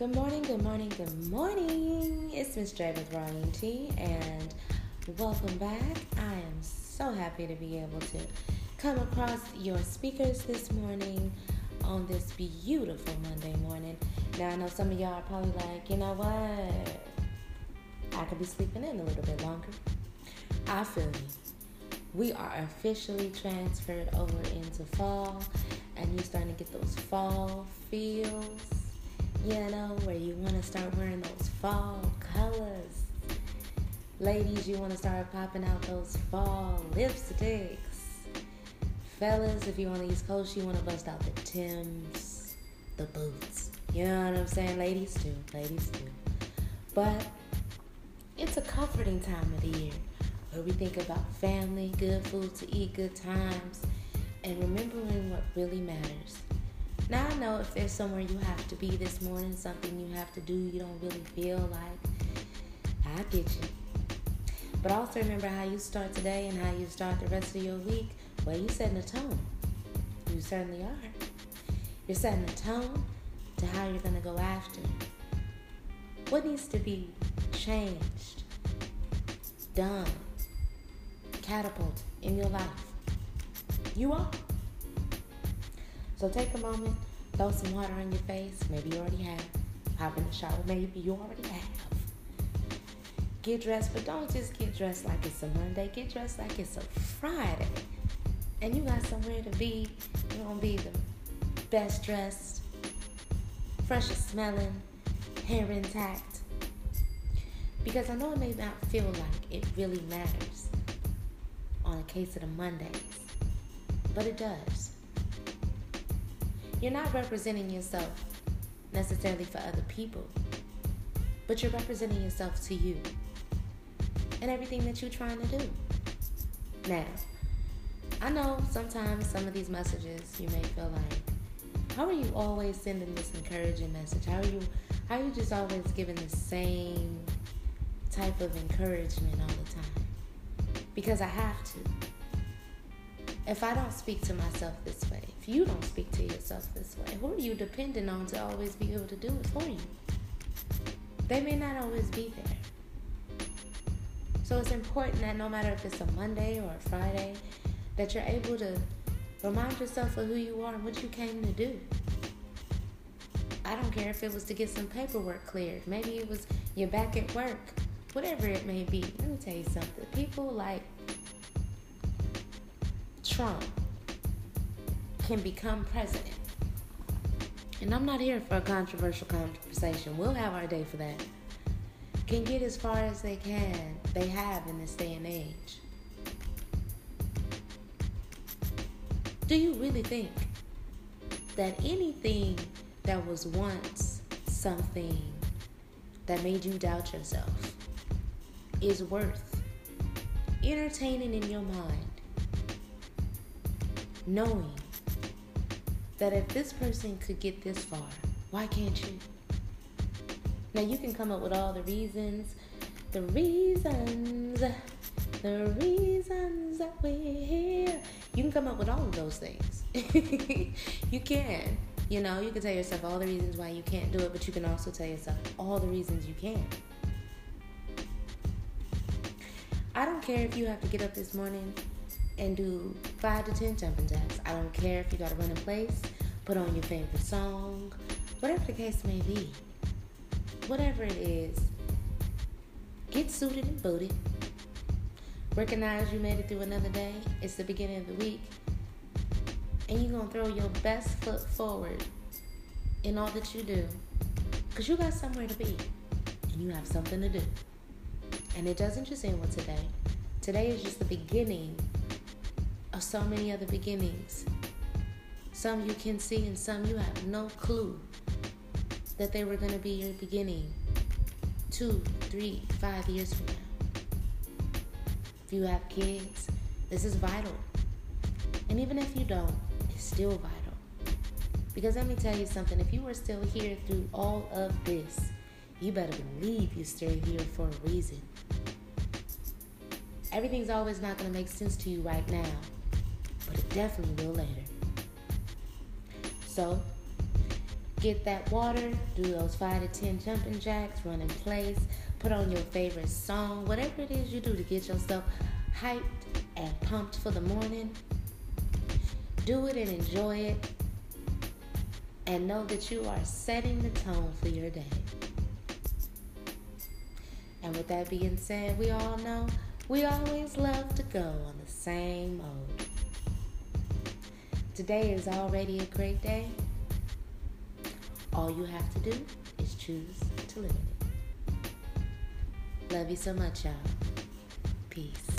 Good morning, good morning, good morning. It's Miss J with Ryan T, and welcome back. I am so happy to be able to come across your speakers this morning on this beautiful Monday morning. Now, I know some of y'all are probably like, you know what? I could be sleeping in a little bit longer. I feel you. We are officially transferred over into fall, and fall colors. Ladies, you want to start popping out those fall lipsticks. Fellas, if you're on the East Coast, you want to bust out the Tims, the boots. You know what I'm saying? Ladies too, ladies too. But it's a comforting time of the year where we think about family, good food to eat, good times, and remembering what really matters. Now I know if there's somewhere you have to be this morning, something you have to do you don't really feel like, I get you. But also remember how you start today and how you start the rest of your week. Well, you setting the tone. You certainly are. You're setting the tone to how you're going to go after. What needs to be changed, done, catapulted in your life? You are. So take a moment, throw some water on your face. Maybe you already have. Hop in the shower. Maybe you already have. Get dressed, but don't just get dressed like it's a Monday. Get dressed like it's a Friday. And you got somewhere to be. You're going to be the best dressed, freshest smelling, hair intact. Because I know it may not feel like it really matters on a case of the Mondays, but it does you're not representing yourself necessarily for other people, but you're representing yourself to you and everything that you're trying to do. Now, I know sometimes some of these messages you may feel like, how are you always sending this encouraging message? How are you how are you just always giving the same type of encouragement all the time? Because I have to. If I don't speak to myself this way, if you don't speak to yourself this way, who are you depending on to always be able to do it for you? They may not always be there. So it's important that no matter if it's a Monday or a Friday, that you're able to remind yourself of who you are and what you came to do. I don't care if it was to get some paperwork cleared. Maybe it was you're back at work. Whatever it may be. Let me tell you something. People like Trump can become president. And I'm not here for a controversial conversation. We'll have our day for that. Can get as far as they can, they have in this day and age. Do you really think that anything that was once something that made you doubt yourself is worth entertaining in your mind knowing that if this person could get this far, why can't you? Now you can come up with all the reasons, the reasons, the reasons that we're here. You can come up with all of those things. you can. You know, you can tell yourself all the reasons why you can't do it, but you can also tell yourself all the reasons you can. I don't care if you have to get up this morning and do five to ten jumping jacks. I don't care if you got to run in place, put on your favorite song, whatever the case may be. Whatever it is, get suited and booted. Recognize you made it through another day. It's the beginning of the week. And you're to throw your best foot forward in all that you do. Because you got somewhere to be. And you have something to do. And it doesn't just end with today. Today is just the beginning so many other beginnings. Some you can see, and some you have no clue that they were going to be your beginning two, three, five years from now. If you have kids, this is vital. And even if you don't, it's still vital. Because let me tell you something if you were still here through all of this, you better believe you're still here for a reason. Everything's always not going to make sense to you right now definitely will later. So, Get that water, do those five to ten jumping jacks, run in place, put on your favorite song, whatever it is you do to get yourself hyped and pumped for the morning. Do it and enjoy it. And know that you are setting the tone for your day. And with that being said, we all know we always love to go on the same mode. Today is already a great day. All you have to do is choose to live it. Love you so much, y'all. Peace.